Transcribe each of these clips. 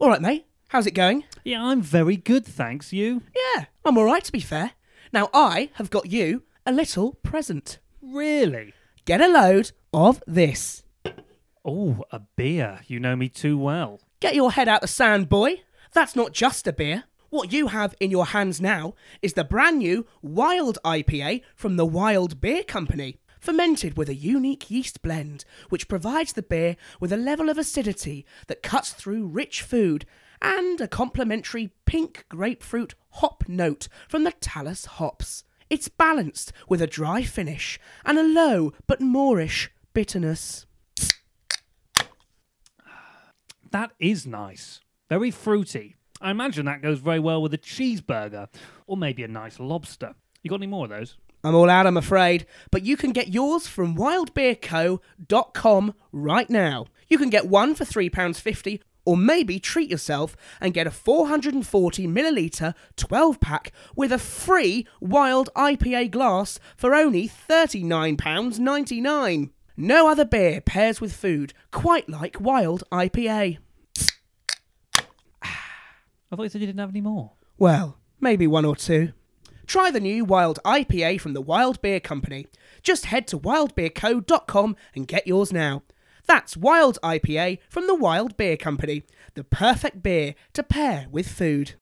All right, mate. How's it going? Yeah, I'm very good, thanks. You? Yeah, I'm all right, to be fair. Now, I have got you a little present. Really? Get a load of this. Oh, a beer. You know me too well. Get your head out of the sand, boy. That's not just a beer. What you have in your hands now is the brand new Wild IPA from the Wild Beer Company, fermented with a unique yeast blend which provides the beer with a level of acidity that cuts through rich food and a complementary pink grapefruit hop note from the Talus hops. It's balanced with a dry finish and a low but moorish bitterness. That is nice. Very fruity. I imagine that goes very well with a cheeseburger or maybe a nice lobster. You got any more of those? I'm all out, I'm afraid, but you can get yours from wildbeerco.com right now. You can get one for £3.50 or maybe treat yourself and get a 440 milliliter 12 pack with a free wild IPA glass for only £39.99. No other beer pairs with food quite like wild IPA. I thought you said you didn't have any more. Well, maybe one or two. Try the new Wild IPA from the Wild Beer Company. Just head to wildbeerco.com and get yours now. That's Wild IPA from the Wild Beer Company, the perfect beer to pair with food.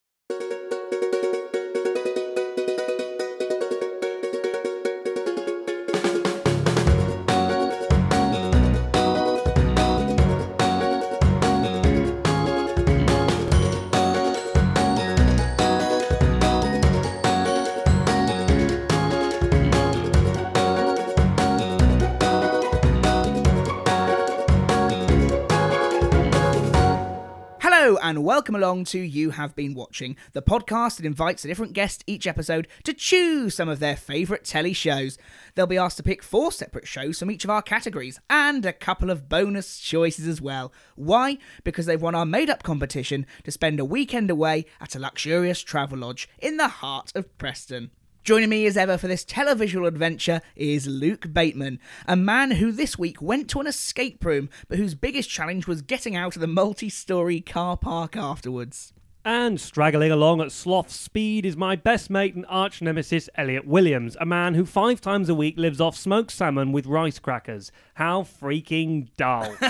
And welcome along to You Have Been Watching, the podcast that invites a different guest each episode to choose some of their favourite telly shows. They'll be asked to pick four separate shows from each of our categories and a couple of bonus choices as well. Why? Because they've won our made up competition to spend a weekend away at a luxurious travel lodge in the heart of Preston. Joining me as ever for this televisual adventure is Luke Bateman, a man who this week went to an escape room, but whose biggest challenge was getting out of the multi story car park afterwards. And straggling along at sloth speed is my best mate and arch nemesis, Elliot Williams, a man who five times a week lives off smoked salmon with rice crackers. How freaking dull.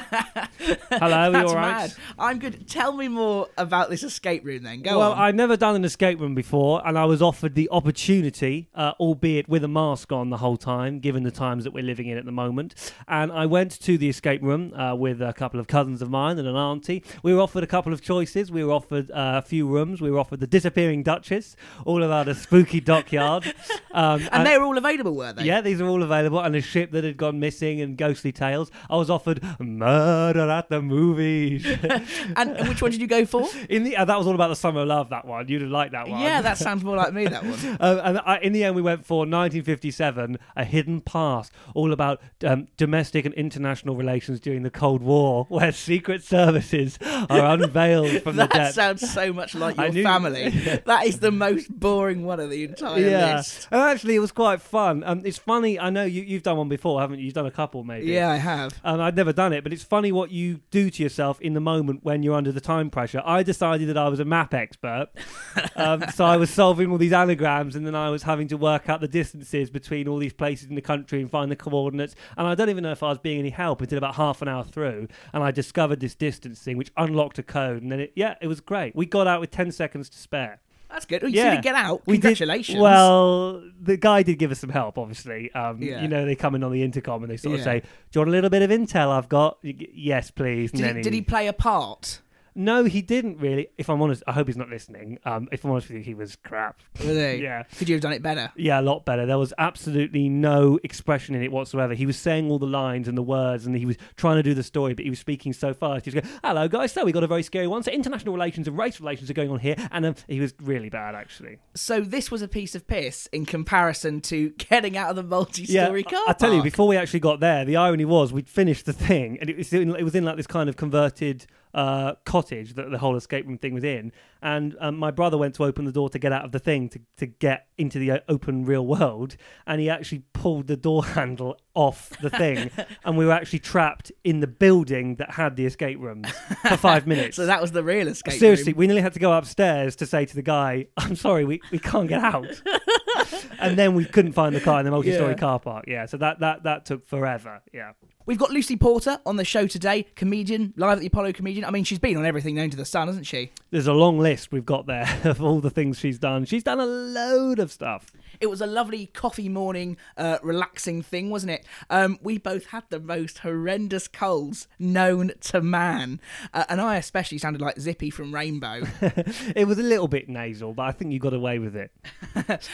Hello, you all right? mad. I'm good. Tell me more about this escape room then. Go well, on. I'd never done an escape room before, and I was offered the opportunity, uh, albeit with a mask on the whole time, given the times that we're living in at the moment. And I went to the escape room uh, with a couple of cousins of mine and an auntie. We were offered a couple of choices. We were offered uh, a few rooms. We were offered the Disappearing Duchess, all about a spooky dockyard. Um, and they were all available, were they? yeah, these are all available, and a ship that had gone missing and ghostly tales. I was offered Murder at the Movies. And, and which one did you go for? in the uh, that was all about the summer of love. That one you'd have liked that one. yeah, that sounds more like me, that one. Uh, and I, in the end, we went for 1957, A Hidden Past, all about um, domestic and international relations during the Cold War, where secret services are unveiled from the that sounds so much like your knew- family. that is the most boring one of the entire yeah, list. and actually, it was quite fun. Um, it's funny. I know you, you've done one before, haven't you? You've done a couple, maybe. Yeah, I have. And I'd never done it, but it's funny what you do to yourself in the moment when you're under the time pressure. I decided that I was a map expert, um, so I was solving all these anagrams, and then I was having to work out the distances between all these places in the country and find the coordinates. And I don't even know if I was being any help until about half an hour through, and I discovered this distancing, which unlocked a code. And then, it, yeah, it was great. We got out with ten seconds to spare. That's good. Oh, you Yeah. didn't get out. We did- Congratulations. well, the guy did give us some help, obviously. Um, Yeah. You know, they come in on the intercom and they sort of Yeah. say, Do you want a little bit of intel I've got? Y- Yes, please. Did then he, did he play a part? No, he didn't really. If I'm honest, I hope he's not listening. Um, if I'm honest with you, he was crap. He? Yeah. Could you have done it better? Yeah, a lot better. There was absolutely no expression in it whatsoever. He was saying all the lines and the words, and he was trying to do the story, but he was speaking so fast. He was going, "Hello, guys. So we got a very scary one. So international relations and race relations are going on here." And um, he was really bad, actually. So this was a piece of piss in comparison to getting out of the multi-story car I, I tell you, before we actually got there, the irony was we'd finished the thing, and it was in, it was in like this kind of converted uh, cottage that the whole escape room thing was in. And um, my brother went to open the door to get out of the thing to, to get into the uh, open real world. And he actually pulled the door handle off the thing. and we were actually trapped in the building that had the escape rooms for five minutes. So that was the real escape Seriously, room. we nearly had to go upstairs to say to the guy, I'm sorry, we, we can't get out. and then we couldn't find the car in the multi story Yeah. car park. Yeah, so that, that, that took forever. Yeah. We've got Lucy Porter on the show today, comedian, live at the Apollo comedian. I mean, she's been on everything known to the sun, hasn't she? There's a long list we've got there of all the things she's done. She's done a load of stuff. It was a lovely coffee morning, uh, relaxing thing, wasn't it? Um, we both had the most horrendous colds known to man, uh, and I especially sounded like Zippy from Rainbow. it was a little bit nasal, but I think you got away with it.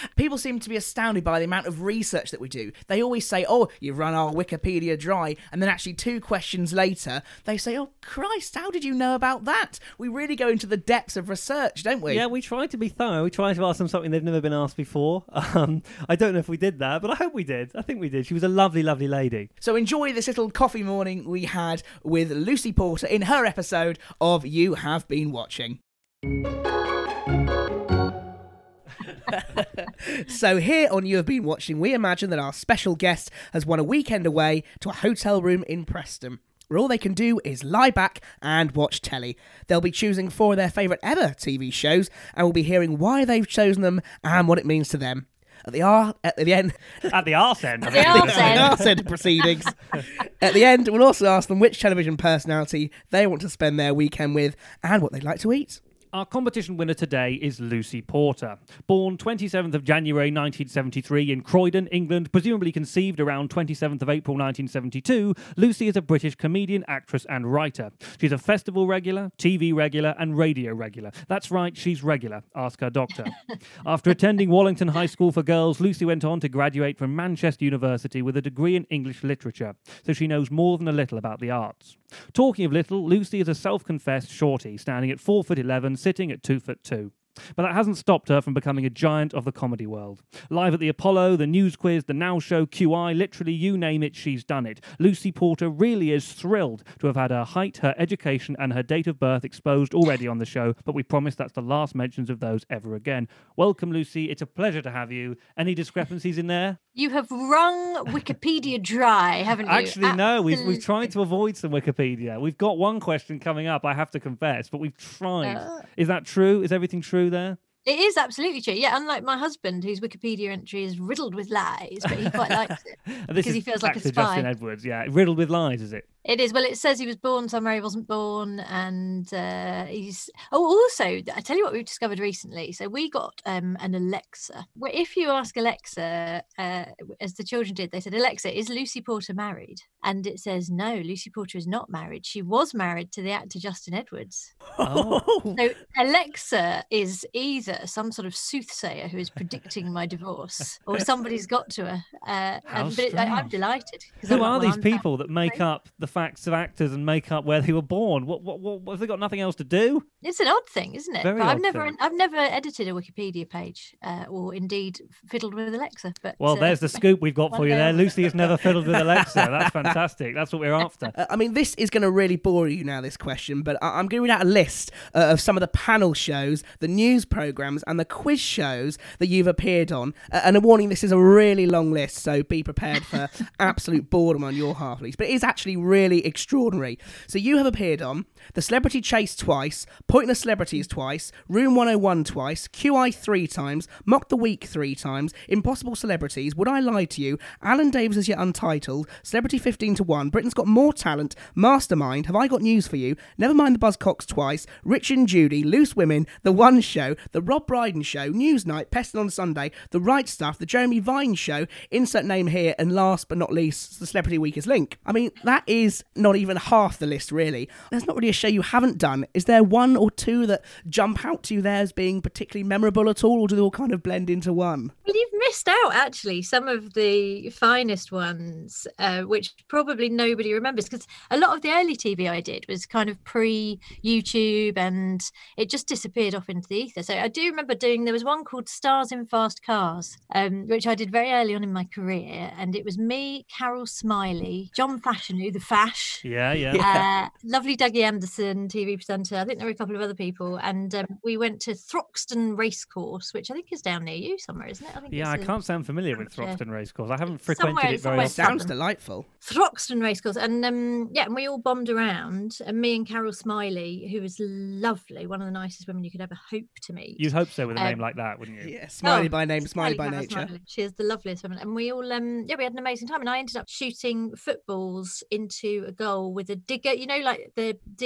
People seem to be astounded by the amount of research that we do. They always say, "Oh, you've run our Wikipedia dry," and then actually two questions later, they say, "Oh Christ, how did you know about that?" We really go into the depths of research, don't we? Yeah, we try to be thorough. We try to ask them something they've never been asked before. Um, I don't know if we did that, but I hope we did. I think we did. She was a lovely, lovely lady. So enjoy this little coffee morning we had with Lucy Porter in her episode of You Have Been Watching. so here on You Have Been Watching, we imagine that our special guest has won a weekend away to a hotel room in Preston. Where all they can do is lie back and watch telly. They'll be choosing four of their favourite ever TV shows, and we'll be hearing why they've chosen them and what it means to them. At the R at the end, At the arse end. the arse the end. arse end proceedings. At the end, we'll also ask them which television personality they want to spend their weekend with and what they'd like to eat. Our competition winner today is Lucy Porter. Born 27th of January 1973 in Croydon, England, presumably conceived around 27th of April 1972, Lucy is a British comedian, actress, and writer. She's a festival regular, TV regular, and radio regular. That's right, she's regular. Ask her doctor. After attending Wallington High School for Girls, Lucy went on to graduate from Manchester University with a degree in English literature, so she knows more than a little about the arts. Talking of little, Lucy is a self confessed shorty, standing at 4 foot 11, sitting at 2 foot 2. But that hasn't stopped her from becoming a giant of the comedy world. Live at the Apollo, the News Quiz, the Now Show, QI, literally you name it, she's done it. Lucy Porter really is thrilled to have had her height, her education, and her date of birth exposed already on the show, but we promise that's the last mentions of those ever again. Welcome, Lucy. It's a pleasure to have you. Any discrepancies in there? You have wrung Wikipedia dry, haven't you? Actually, no. We've, we've tried to avoid some Wikipedia. We've got one question coming up, I have to confess, but we've tried. Uh, Is that true? Is everything true there? It is absolutely true. Yeah, unlike my husband, whose Wikipedia entry is riddled with lies, but he quite likes it. Because he feels like a actor Justin. Edwards, yeah. Riddled with lies, is it? It is. Well, it says he was born somewhere he wasn't born, and uh, he's. Oh, also, I tell you what we've discovered recently. So we got um, an Alexa. Where if you ask Alexa, uh, as the children did, they said, "Alexa, is Lucy Porter married?" And it says, "No, Lucy Porter is not married. She was married to the actor Justin Edwards." Oh. So Alexa is either some sort of soothsayer who is predicting my divorce, or somebody's got to her. Uh, How and, but it, I, I'm delighted. Who I'm are well, these I'm people that make up the facts of actors and make up where they were born? What, what, what, have they got nothing else to do? It's an odd thing, isn't it? Very but I've never, thing. I've never edited a Wikipedia page, uh, or indeed fiddled with Alexa. But Well, uh, there's the scoop we've got for you there. Lucy has never fiddled with Alexa. That's fantastic. That's what we're after. Uh, I mean, this is going to really bore you now, this question, but I- I'm going to read out a list uh, of some of the panel shows, the news programmes, and the quiz shows that you've appeared on. Uh, and a warning this is a really long list, so be prepared for absolute boredom on your half, Lisa. But it is actually really extraordinary. So you have appeared on The Celebrity Chase twice, Pointless Celebrities twice, Room 101 twice, QI three times, Mock the Week three times, Impossible Celebrities, Would I Lie to You, Alan Davies is Yet Untitled, Celebrity 15 to 1, Britain's Got More Talent, Mastermind, Have I Got News for You, Never Mind the Buzzcocks twice, Rich and Judy, Loose Women, The One Show, The Rob Brydon Show, Newsnight, Peston on Sunday, The Right Stuff, The Jeremy Vine Show, insert name here, and last but not least, The Celebrity Weakest Link. I mean, that is not even half the list, really. There's not really a show you haven't done. Is there one or two that jump out to you there as being particularly memorable at all, or do they all kind of blend into one? Well, you've missed out actually some of the finest ones, uh, which probably nobody remembers because a lot of the early TV I did was kind of pre YouTube and it just disappeared off into the ether. So I do remember doing, there was one called Stars in Fast Cars, um, which I did very early on in my career. And it was me, Carol Smillie, John Fashanu, the Fash. Yeah, yeah. Yeah. Uh, lovely Dougie Anderson, TV presenter. I think there were a couple of other people, and um, we went to Thruxton Racecourse, which I think is down near you somewhere, isn't it? I think Yeah, I can't sound familiar with Thruxton Racecourse. I haven't Somewhere- frequented it very somewhere often. Sounds delightful. Thruxton Racecourse, and um, yeah, and we all bombed around. And me and Carol Smillie, who was lovely, one of the nicest women you could ever hope to meet. You'd hope so with a Um, name like that, wouldn't you? Yeah, smiley Oh, by name, smiley by Carol nature. Smiley. She is the loveliest woman, and we all um yeah we had an amazing time. And I ended up shooting footballs into a goal with a digger. You know, like the digger.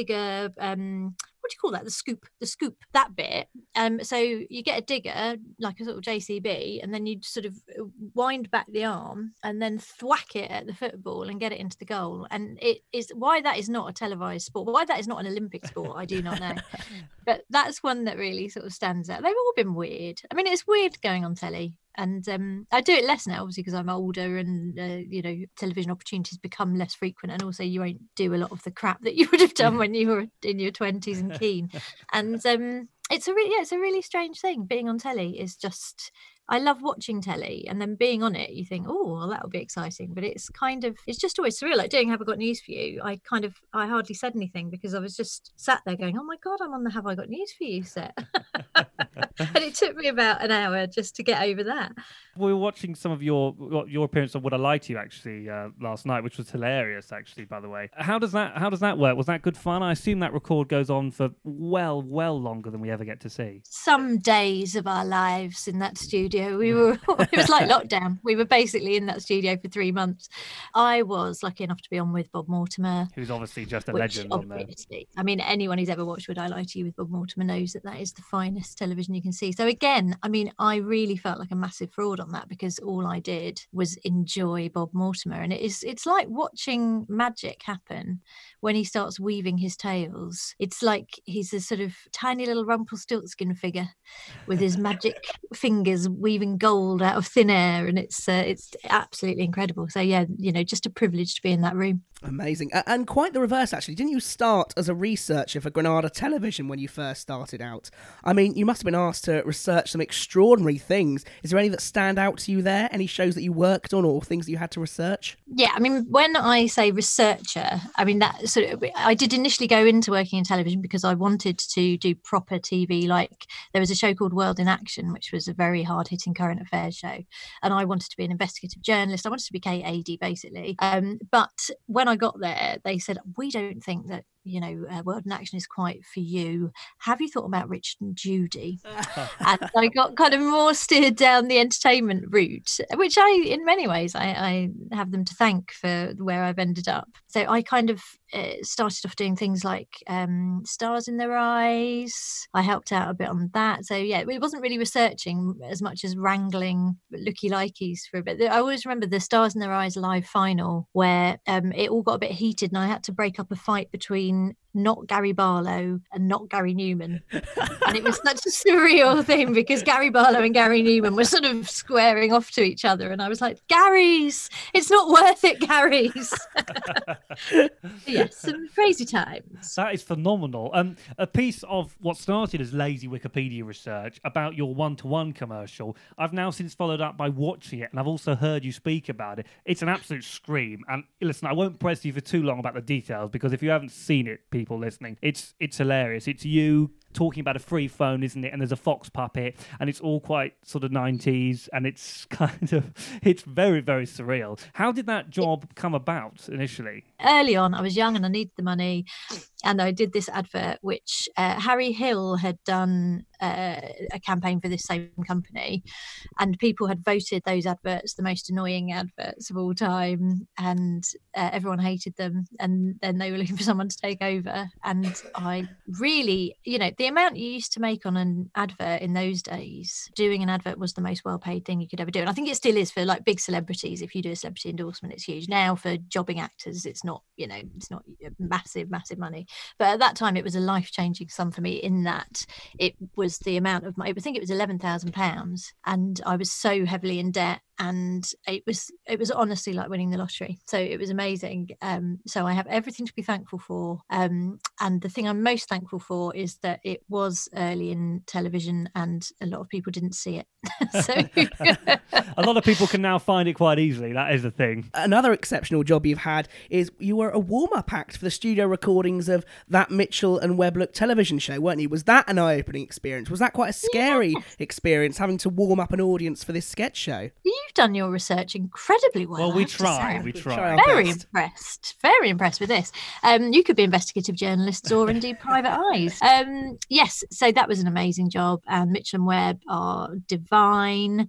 Um what do you call that? The scoop, the scoop, that bit. Um, so you get a digger, like a sort of JCB, and then you sort of uh, wind back the arm and then thwack it at the football and get it into the goal. And it is why that is not a televised sport, why that is not an Olympic sport, I do not know. but that's one that really sort of stands out. They've all been weird. I mean, it's weird going on telly. And um, I do it less now, obviously, because I'm older and, uh, you know, television opportunities become less frequent. And also, you won't do a lot of the crap that you would have done when you were in your 20s and keen. And um, it's a really, yeah, it's a really strange thing. Being on telly is just, I love watching telly and then being on it, you think, oh, well, that'll be exciting. But it's kind of, it's just always surreal. Like doing Have I Got News for You, I kind of, I hardly said anything because I was just sat there going, oh my God, I'm on the Have I Got News for You set. and it took me about an hour just to get over that. We were watching some of your your appearance of Would I Lie to You actually uh, last night, which was hilarious actually. By the way, how does that how does that work? Was that good fun? I assume that record goes on for well well longer than we ever get to see. Some days of our lives in that studio, we were, it was like lockdown. We were basically in that studio for three months. I was lucky enough to be on with Bob Mortimer. Who's obviously just a legend obviously, I mean, anyone who's ever watched Would I Lie to You with Bob Mortimer knows that that is the finest television you can see. So again, I mean, I really felt like a massive fraud on that because all I did was enjoy Bob Mortimer, and it is it's like watching magic happen when he starts weaving his tails. It's like he's a sort of tiny little Rumpelstiltskin figure with his magic fingers weaving gold out of thin air, and it's uh, it's absolutely incredible. So yeah, you know, just a privilege to be in that room. Amazing. And quite the reverse, actually. Didn't you start as a researcher for Granada Television when you first started out? I mean, you must have been asked to research some extraordinary things. Is there any that stand out to you there? Any shows that you worked on or things that you had to research? Yeah, I mean, when I say researcher, I mean that of. I did initially go into working in television because I wanted to do proper TV. Like there was a show called World in Action, which was a very hard-hitting current affairs show, and I wanted to be an investigative journalist. I wanted to be Kate Adie basically. Um, but when I got there, they said we don't think that you know uh, World in Action is quite for you. Have you thought about Richard and Judy? and I got kind of more steered down the entertainment route, which I, in many ways, I, I have them to thank for where I've ended up. So I kind of uh, started off doing things like um, Stars in Their Eyes. I helped out a bit on that. So yeah, it wasn't really researching as much as wrangling looky likeys for a bit. I always remember the Stars in Their Eyes live final where um, it all got a bit heated and I had to break up a fight between been not Gary Barlow and not Gary Numan. and it was such a surreal thing because Gary Barlow and Gary Numan were sort of squaring off to each other. And I was like, Gary's, it's not worth it, Gary's. yes, some crazy times. That is phenomenal. Um, a piece of what started as lazy Wikipedia research about your one-to-one commercial. I've now since followed up by watching it, and I've also heard you speak about it. It's an absolute scream. And listen, I won't press you for too long about the details because if you haven't seen it, people listening, it's it's hilarious. It's you talking about a free phone, isn't it? And there's a fox puppet, and it's all quite sort of 90s, and it's kind of it's very very surreal. How did that job come about initially? Early on, I was young and I needed the money. And I did this advert, which uh, Harry Hill had done uh, a campaign for this same company. And people had voted those adverts the most annoying adverts of all time. And uh, everyone hated them. And then they were looking for someone to take over. And I really, you know, the amount you used to make on an advert in those days, doing an advert was the most well paid thing you could ever do. And I think it still is for like big celebrities. If you do a celebrity endorsement, it's huge. Now for jobbing actors, it's not, you know, it's not massive, massive money. But at that time, it was a life changing sum for me in that it was the amount of my, I think it was £11,000. And I was so heavily in debt and it was it was honestly like winning the lottery. So it was amazing. Um, so I have everything to be thankful for. Um, and the thing I'm most thankful for is that it was early in television, and a lot of people didn't see it. so a lot of people can now find it quite easily. That is the thing. Another exceptional job you've had is you were a warm up act for the studio recordings of that Mitchell and Webb Look television show, weren't you? Was that an eye opening experience? Was that quite a scary Yes. experience having to warm up an audience for this sketch show? You've done your research incredibly well. Well, we try. We We try. try Very best. impressed. Very impressed with this. Um, you could be investigative journalists or indeed private eyes. Um, yes, so that was an amazing job. And Mitchell and Webb are divine.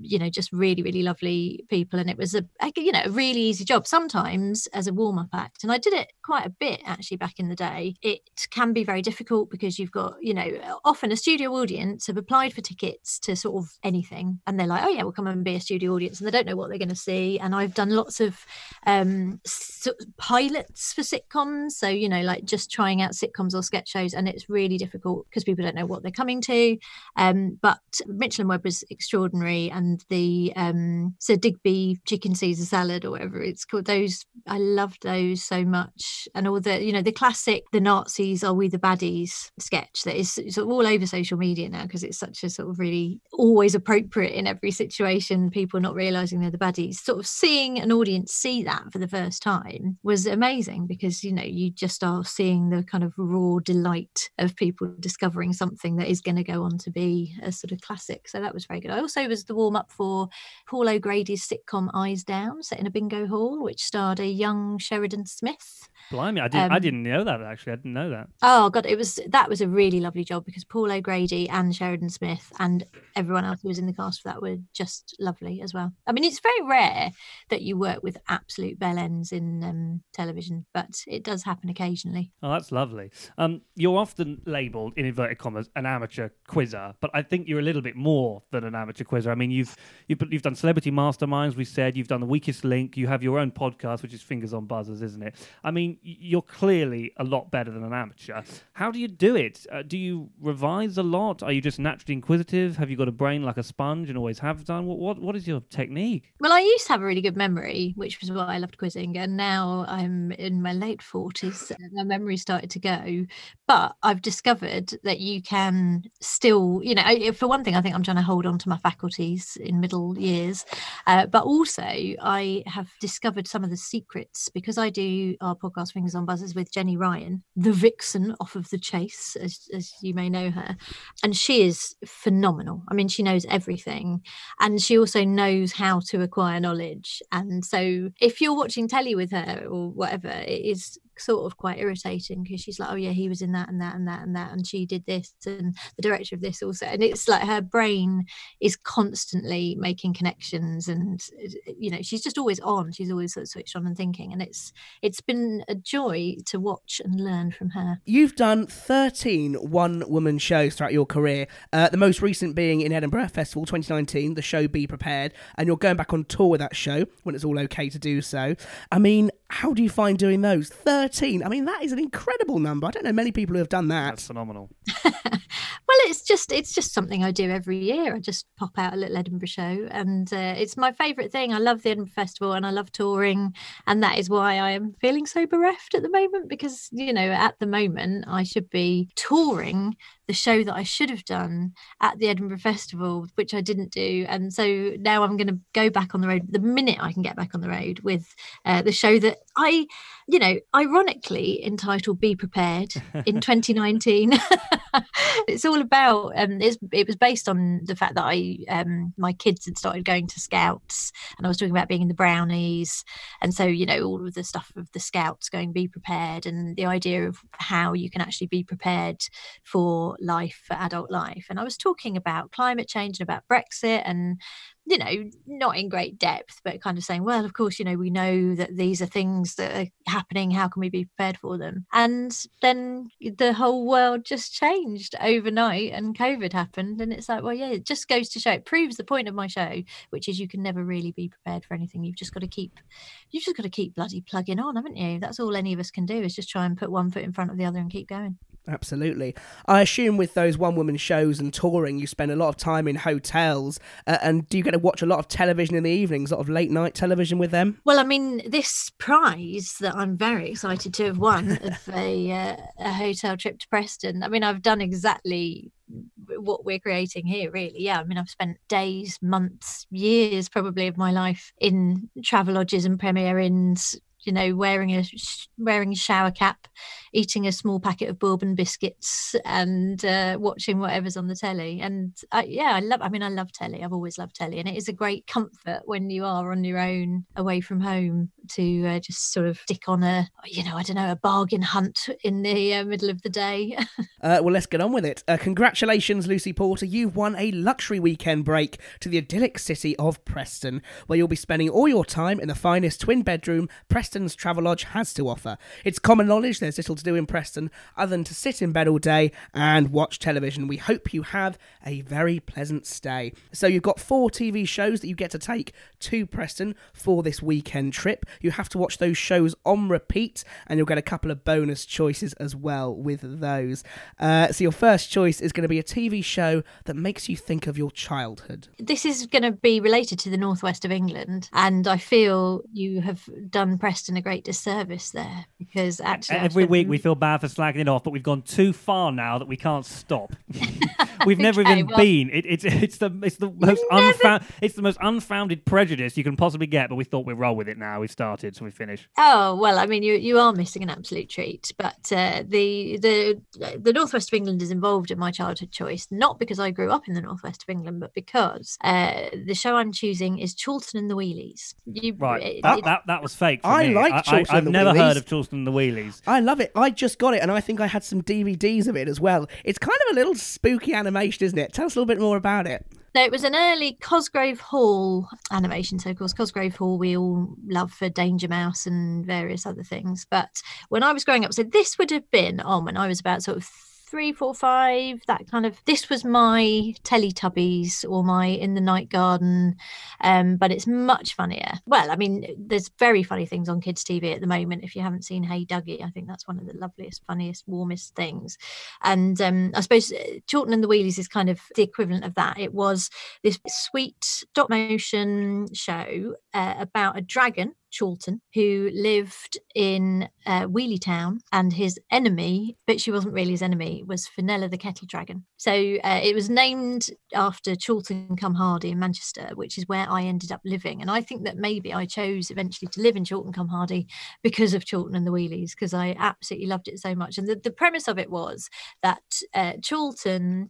You know, just really, really lovely people, and it was a, a you know, a really easy job. Sometimes as a warm-up act, and I did it quite a bit actually back in the day. It can be very difficult because you've got, you know, often a studio audience have applied for tickets to sort of anything, and they're like, oh yeah, we'll come and be a studio audience, and they don't know what they're going to see. And I've done lots of um, sort of pilots for sitcoms, so you know, like just trying out sitcoms or sketch shows, and it's really difficult because people don't know what they're coming to. Um, but Mitchell and Webb was extraordinary, and the um, Sir Digby chicken Caesar salad or whatever it's called. Those I loved those so much, and all the you know the classic "the Nazis are we the baddies" sketch that is sort of all over social media now because it's such a sort of really always appropriate in every situation. People not realizing they're the baddies. Sort of seeing an audience see that for the first time was amazing because you know you just are seeing the kind of raw delight of people discovering something that is going to go on to be a sort of classic. So that was very good. I also was the warm up for Paul O'Grady's sitcom Eyes Down, set in a bingo hall, which starred a young Sheridan Smith. Blimey, I didn't. I Um, didn't know that actually. I didn't know that. Oh god, it was that was a really lovely job because Paul O'Grady and Sheridan Smith and everyone else who was in the cast for that were just lovely as well. I mean, it's very rare that you work with absolute bell ends in um, television, but it does happen occasionally. Oh, that's lovely. Um, you're often labelled, in inverted commas, an amateur quizzer, but I think you're a little bit more than an amateur quizzer. I mean, you've you've, you've done Celebrity Masterminds. We said you've done the Weakest Link. You have your own podcast, which is Fingers on Buzzers, isn't it? I mean, you're clearly a lot better than an amateur. How do you do it? Uh, do you revise a lot? Are you just naturally inquisitive? Have you got a brain like a sponge and always have done? What what, what is your technique? Well, I used to have a really good memory, which was why I loved quizzing, and now I'm in my late forties. My memory started to go, but I've discovered that you can still, you know, for one thing, I think I'm trying to hold on to my faculties in middle years, uh, but also I have discovered some of the secrets because I do our podcast Fingers on Buzzers with Jenny Ryan, the vixen off of the chase, as, as you may know her, and she is phenomenal. I mean, she knows everything. And she also knows how to acquire knowledge. And so if you're watching telly with her or whatever it is sort of quite irritating because she's like oh yeah he was in that and that and that and that and she did this and the director of this also. And it's like her brain is constantly making connections and you know she's just always on. She's always sort of switched on and thinking and it's it's been a joy to watch and learn from her. You've done 13 one woman shows throughout your career, uh, the most recent being in Edinburgh Festival 2019, the show Be Prepared, and you're going back on tour with that show when it's all okay to do so. I mean, how do you find doing those? 13. I mean, that is an incredible number. I don't know many people who have done that. That's phenomenal. well it's just it's just something i do every year i just pop out a little edinburgh show and uh, it's my favorite thing i love the edinburgh festival and i love touring and that is why i am feeling so bereft at the moment because you know at the moment i should be touring the show that i should have done at the edinburgh festival which i didn't do. And so now i'm going to go back on the road the minute i can get back on the road with uh, the show that i you know ironically entitled be prepared in 2019 it's all about um it's, it was based on the fact that i um my kids had started going to scouts and i was talking about being in the brownies. And so you know all of the stuff of the scouts going be prepared and the idea of how you can actually be prepared for life for adult life. And i was talking about climate change and about brexit and you know, not in great depth, but kind of saying, well, of course, you know, we know that these are things that are happening. How can we be prepared for them? And then the whole world just changed overnight and COVID happened. And it's like, well, yeah, it just goes to show, it proves the point of my show, which is you can never really be prepared for anything. You've just got to keep, you've just got to keep bloody plugging on, haven't you? That's all any of us can do is just try and put one foot in front of the other and keep going. Absolutely. I assume with those one woman shows and touring, you spend a lot of time in hotels. Uh, and do you get to watch a lot of television in the evenings, a lot of late night television with them? Well, I mean, this prize that I'm very excited to have won of a, uh, a hotel trip to Preston. I mean, I've done exactly what we're creating here really yeah i mean i've spent days months years probably of my life in travel lodges and premier inns you know, wearing a wearing a shower cap, eating a small packet of bourbon biscuits, and uh, watching whatever's on the telly. And I, yeah, I love. I mean, I love telly. I've always loved telly, and it is a great comfort when you are on your own, away from home, to uh, just sort of stick on a, you know, I don't know, a bargain hunt in the uh, middle of the day. Uh, well, let's get on with it. Uh, congratulations, Lucy Porter. You've won a luxury weekend break to the idyllic city of Preston, where you'll be spending all your time in the finest twin bedroom Preston Preston's Travelodge has to offer. It's common knowledge there's little to do in Preston other than to sit in bed all day and watch television. We hope you have a very pleasant stay. So you've got four TV shows that you get to take to Preston for this weekend trip. You have to watch those shows on repeat, and you'll get a couple of bonus choices as well with those. Uh, so your first choice is going to be a TV show that makes you think of your childhood. This is going to be related to the northwest of England, and I feel you have done Preston Preston a great disservice there because actually every week we feel bad for slagging it off, but we've gone too far now that we can't stop. we've never okay, even well, been. It, it's it's the it's the most unfound it's the most unfounded prejudice you can possibly get. But we thought we'd roll with it now. We've started, so we finished. Oh well, I mean you you are missing an absolute treat. But uh, the the the northwest of England is involved in my childhood choice, not because I grew up in the northwest of England, but because uh, the show I'm choosing is Chorlton and the Wheelies. You, right, it, that, it, that that was fake. I me. Like Chorlton I, have never Wheelies. heard of Chorlton and the Wheelies. I love it. I just got it, and I think I had some DVDs of it as well. It's kind of a little spooky animation, isn't it? Tell us a little bit more about it. So it was an early Cosgrove Hall animation. So, of course, Cosgrove Hall we all love for Danger Mouse and various other things. But when I was growing up, so this would have been on when I was about sort of three, four, five, that kind of. This was my Teletubbies or my In the Night Garden, um, but it's much funnier. Well, I mean, there's very funny things on kids' TV at the moment. If you haven't seen Hey Duggee, I think that's one of the loveliest, funniest, warmest things. And um, I suppose uh, and the Wheelies is kind of the equivalent of that. It was this sweet stop motion show uh, about a dragon Chorlton, who lived in uh, Wheelie Town, and his enemy, but she wasn't really his enemy, was Fenella the Kettle Dragon. So uh, it was named after Chorlton cum Hardy in Manchester, which is where I ended up living. And I think that maybe I chose eventually to live in Chorlton cum Hardy because of Chorlton and the Wheelies, because I absolutely loved it so much. And the, the premise of it was that uh,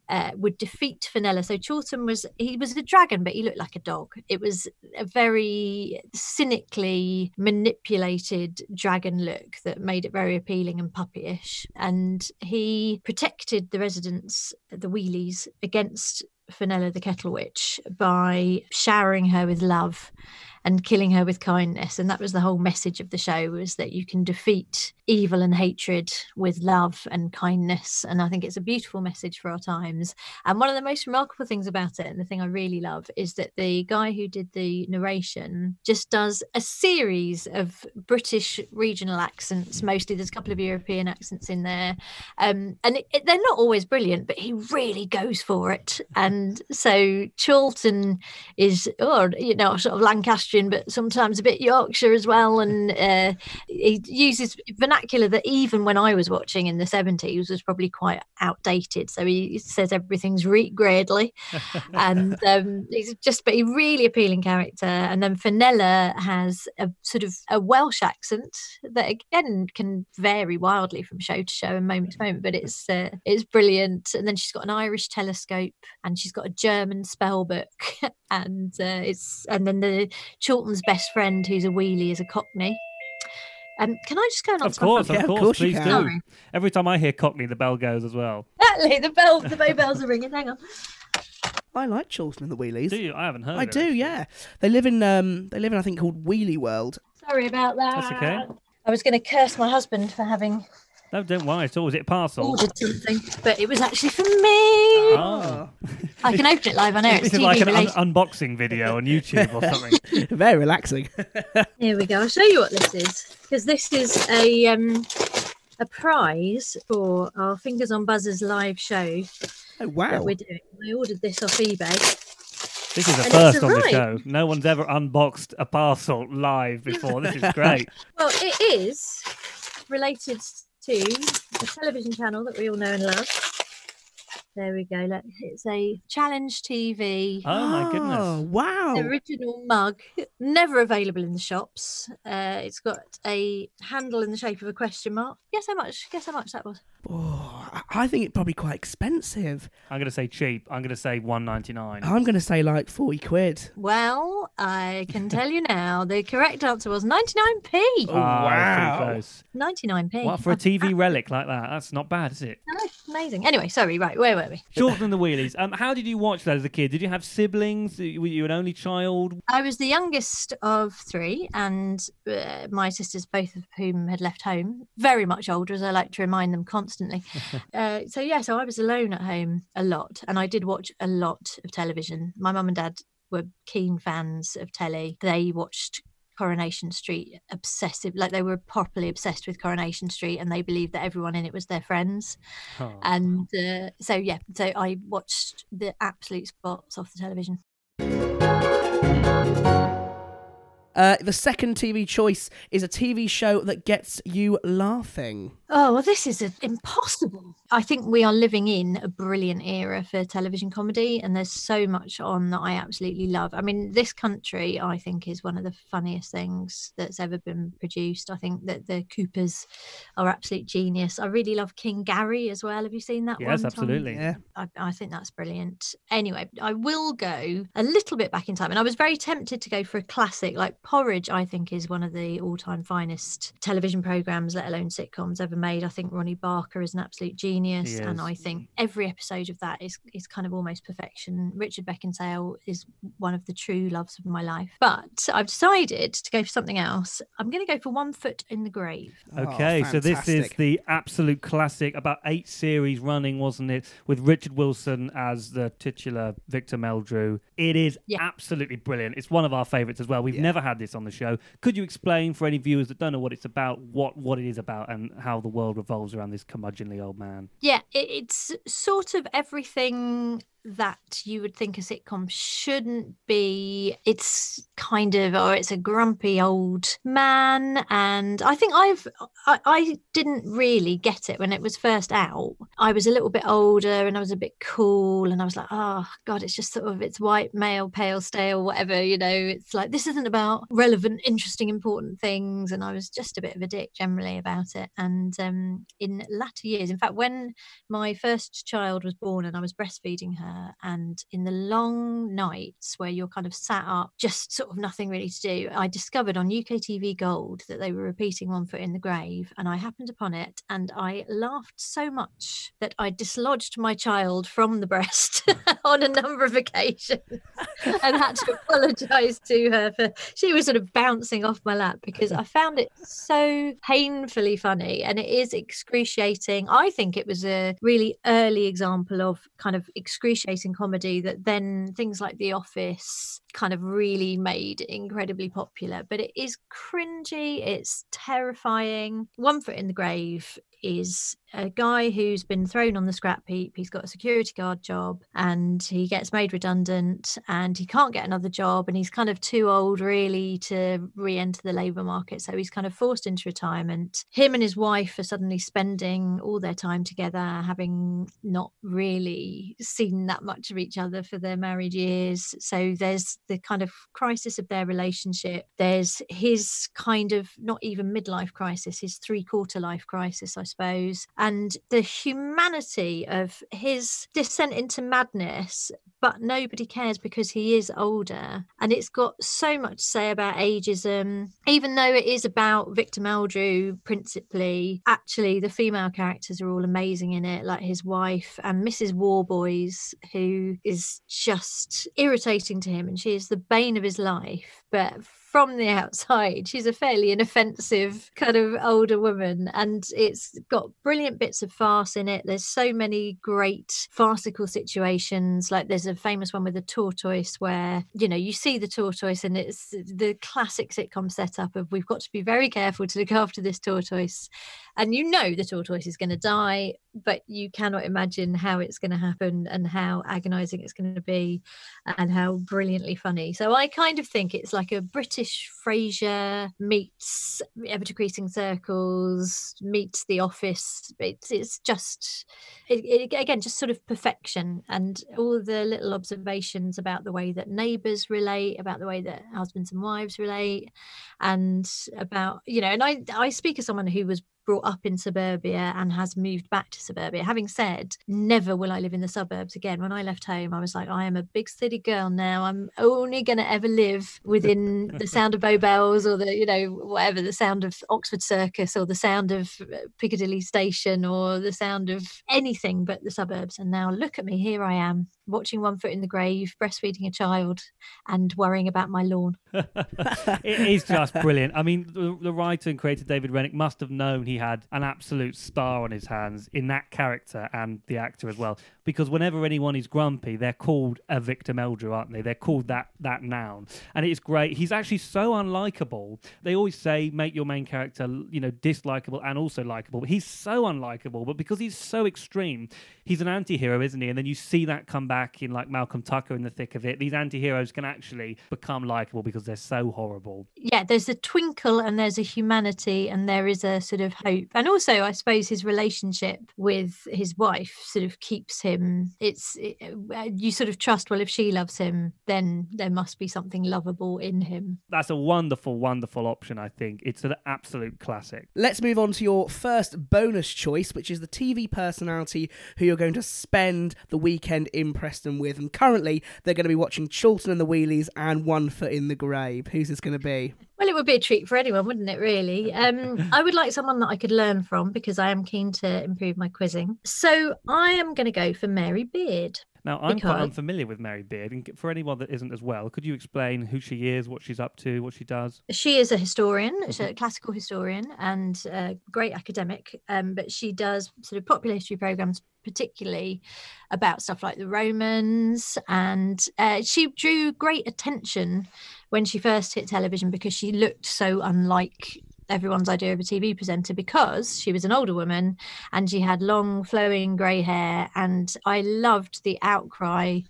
uh, would defeat Fenella. So Chorlton was, he was a dragon, but he looked like a dog. It was a very cynically manipulated dragon look that made it very appealing and puppyish. And he protected the residents, the Wheelies, against Fenella the Kettle Witch by showering her with love and killing her with kindness. And that was the whole message of the show was that you can defeat evil and hatred with love and kindness. And i think it's a beautiful message for our times. And one of the most remarkable things about it and the thing i really love is that the guy who did the narration just does a series of british regional accents. Mostly there's a couple of european accents in there. Um, and it, it, they're not always brilliant but he really goes for it. and so chorlton is or oh, you know sort of Lancastrian, but sometimes a bit Yorkshire as well. And uh, he uses vernacular that even when I was watching in the 70s was probably quite outdated. So he says everything's reet gradely. and um, he's just, but a really appealing character. And then Fenella has a sort of a Welsh accent that again can vary wildly from show to show and moment to moment, but it's uh, it's brilliant. And then she's got an Irish telescope and she's got a German spell book, and uh, it's and then the Chorlton's best friend, who's a wheelie, is a Cockney. Um, can I just go on? Of course, of, course, of course, please do. Sorry. Every time I hear Cockney, the bell goes as well. Exactly, the bell, the bow bells are ringing. Hang on. I like Chorlton and the Wheelies. Do you? I haven't heard. I do. It. Yeah, they live in um, they live in I think called Wheelie World. Sorry about that. That's okay. I was going to curse my husband for having no, don't worry at all. Was it a parcel? Ordered something, but it was actually for me. Oh. I can open it live on air. It's this is like an un- unboxing video on YouTube or something. Very relaxing. Here we go. I'll show you what this is because this is a um, a prize for our Fingers on Buzzers live show Oh that wow! we're doing. I ordered this off eBay. This is a And first on the show. No one's ever unboxed a parcel live before. This is great. Well, it is related to the television channel that we all know and love. There we go. Let, it's a Challenge TV Oh my Oh, goodness. wow! original mug, never available in the shops. Uh, it's got a handle in the shape of a question mark. Guess how much? Guess how much that was? Oh, I- I think it's probably quite expensive. I'm going to say cheap. I'm going to say 199. I'm going to say like forty quid. Well, I can tell you now. The correct answer was 99p. Oh, oh wow. 99p. What for a TV relic like that? That's not bad, is it? Amazing. Anyway, sorry. Right, where were we? Shorter than the wheelies. Um, how did you watch that as a kid? Did you have siblings? Were you an only child? I was the youngest of three, and uh, my sisters, both of whom had left home, very much older, as I like to remind them constantly. uh, so, yeah, so I was alone at home a lot, and I did watch a lot of television. My mum and dad were keen fans of telly. They watched Coronation Street obsessive, like they were properly obsessed with Coronation Street, and they believed that everyone in it was their friends. Oh. And uh, so, yeah, so I watched the absolute spots off the television. Uh, the second TV choice is a TV show that gets you laughing. Oh, well, this is a, impossible. I think we are living in a brilliant era for television comedy, and there's so much on that I absolutely love. I mean, this country, I think, is one of the funniest things that's ever been produced. I think that the Coopers are absolute genius. I really love King Gary as well. Have you seen that one? Yes, absolutely. Yeah. I, I think that's brilliant. Anyway, I will go a little bit back in time, and I was very tempted to go for a classic like Porridge. I think is one of the all-time finest television programs, let alone sitcoms ever made. I think Ronnie Barker is an absolute genius, and. I think every episode of that is is kind of almost perfection. Richard Beckinsale is one of the true loves of my life, but I've decided to go for something else. I'm going to go for One Foot in the Grave. Oh, Okay, so this is the absolute classic, about eight series running, wasn't it? With Richard Wilson as the titular Victor Meldrew. It is Yeah. absolutely brilliant. It's one of our favourites as well. We've Yeah. never had this on the show. Could you explain for any viewers that don't know what it's about, what, what it is about, and how the world revolves around this curmudgeonly old man? Yeah, it's sort of everything that you would think a sitcom shouldn't be. It's kind of, or it's a grumpy old man. And I think I've, I, I didn't really get it when it was first out. I was a little bit older and I was a bit cool. And I was like, oh, God, it's just sort of, it's white, male, pale, stale, whatever, you know, it's like, this isn't about relevant, interesting, important things. And I was just a bit of a dick generally about it. And um, in latter years, in fact, when my first child was born and I was breastfeeding her. Uh, and in the long nights where you're kind of sat up, just sort of nothing really to do, I discovered on UK TV Gold that they were repeating One Foot in the Grave. And I happened upon it and I laughed so much that I dislodged my child from the breast on a number of occasions and had to apologize to her for she was sort of bouncing off my lap because I found it so painfully funny and it is excruciating. I think it was a really early example of kind of excruciating comedy that then things like The Office kind of really made incredibly popular. But it is cringy, it's terrifying. One Foot in the Grave is a guy who's been thrown on the scrap heap. He's got a security guard job and he gets made redundant and he can't get another job and he's kind of too old really to re enter the labour market. So he's kind of forced into retirement. Him and his wife are suddenly spending all their time together, having not really seen that much of each other for their married years. So there's the kind of crisis of their relationship. There's his kind of not even midlife crisis, his three quarter life crisis, I suppose, and the humanity of his descent into madness. But nobody cares because he is older. And it's got so much to say about ageism, even though it is about Victor Meldrew principally. Actually, the female characters are all amazing in it, like his wife and Mrs. Warboys, who is just irritating to him. And she is the bane of his life. But from the outside, she's a fairly inoffensive kind of older woman, and it's got brilliant bits of farce in it. There's so many great farcical situations. Like there's a famous one with a tortoise where you know you see the tortoise, and it's the classic sitcom setup of we've got to be very careful to look after this tortoise, and you know the tortoise is going to die, but you cannot imagine how it's going to happen and how agonizing it's going to be, and how brilliantly funny. So I kind of think it's like a British Frasier meets ever decreasing circles meets The Office. It's it's just it, it, again just sort of perfection and all the little observations about the way that neighbours relate, about the way that husbands and wives relate, and about you know. And I I speak as someone who was brought up in suburbia and has moved back to suburbia. Having said, never will I live in the suburbs again. When I left home, I was like, I am a big city girl now. I'm only going to ever live within the sound of Bow Bells or the, you know, whatever, the sound of Oxford Circus or the sound of uh, Piccadilly Station or the sound of anything but the suburbs. And now look at me, here I am, watching One Foot in the Grave, breastfeeding a child, and worrying about my lawn. it is just brilliant. I mean, the, the, writer and creator David Renwick must have known he had an absolute star on his hands in that character and the actor as well. Because whenever anyone is grumpy, they're called a Victor Meldrew, aren't they? They're called that that noun, and it's great. He's actually so unlikable. They always say make your main character, you know, dislikable and also likable. But he's so unlikable, but because he's so extreme, he's an anti-hero, isn't he? And then you see that come back in like Malcolm Tucker in the thick of it. These anti-heroes can actually become likable because they're so horrible. Yeah, there's a twinkle and there's a humanity and there is a sort of hope. And also, I suppose his relationship with his wife sort of keeps him. It's it, uh, you sort of trust. Well, if she loves him, then there must be something lovable in him. That's a wonderful, wonderful option. I think it's an absolute classic. Let's move on to your first bonus choice, which is the TV personality who you're going to spend the weekend in Preston with. And currently, they're going to be watching Chorlton and the Wheelies and One Foot in the Grave. Who's this going to be? Well, it would be a treat for anyone, wouldn't it? Really, um, I would like someone that I could learn from because I am keen to improve my quizzing. So I am going to go for Mary Beard. Now, I'm because... quite unfamiliar with Mary Beard, and for anyone that isn't as well, could you explain who she is, what she's up to, what she does? She is a historian, she's a mm-hmm. classical historian, and a great academic. Um, but she does sort of popular history programs, particularly about stuff like the Romans, and uh, she drew great attention when she first hit television because she looked so unlike everyone's idea of a TV presenter because she was an older woman and she had long flowing grey hair and I loved the outcry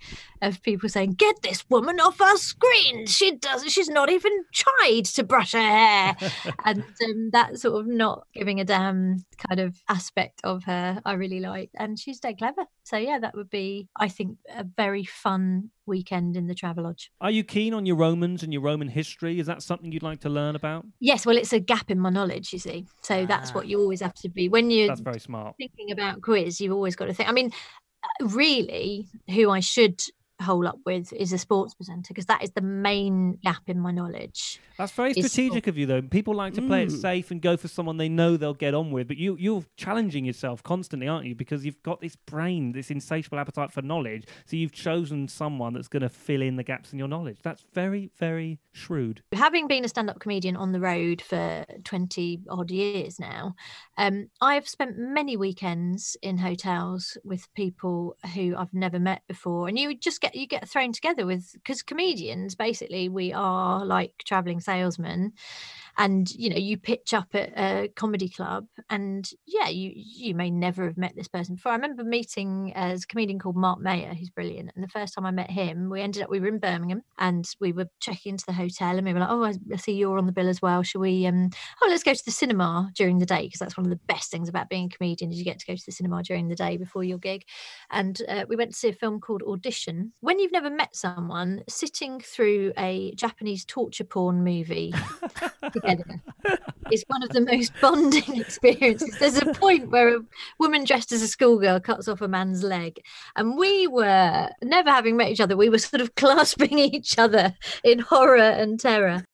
of people saying, "Get this woman off our screen! She doesn't. She's not even tried to brush her hair," and um, that sort of not giving a damn kind of aspect of her, I really liked. And she's dead clever. So yeah, that would be, I think, a very fun weekend in the Travelodge. Are you keen on your Romans and your Roman history? Is that something you'd like to learn about? Yes. Well, it's a gap in my knowledge, you see. So ah, that's what you always have to be when you're that's very smart. thinking about quiz. You've always got to think. I mean, really, who I should hole up with is a sports presenter because that is the main gap in my knowledge. That's very strategic of you, though. People like to play mm. it safe and go for someone they know they'll get on with, but you you're challenging yourself constantly, aren't you? Because you've got this brain, this insatiable appetite for knowledge. So you've chosen someone that's going to fill in the gaps in your knowledge. That's very very shrewd. Having been a stand-up comedian on the road for twenty odd years now, um, I've spent many weekends in hotels with people who I've never met before, and you just get you get thrown together with because comedians basically we are like traveling salesmen and you know you pitch up at a comedy club and yeah you you may never have met this person before. I remember meeting as a comedian called mark mayer who's brilliant and the first time i met him we ended up we were in birmingham and we were checking into the hotel and we were like oh i see you're on the bill as well. Shall we um oh let's go to the cinema during the day because that's one of the best things about being a comedian is you get to go to the cinema during the day before your gig. And uh, we went to see a film called audition. When you've never met someone sitting through a japanese torture porn movie together is one of the most bonding experiences. There's a point where a woman dressed as a schoolgirl cuts off a man's leg, and we were never having met each other, we were sort of clasping each other in horror and terror.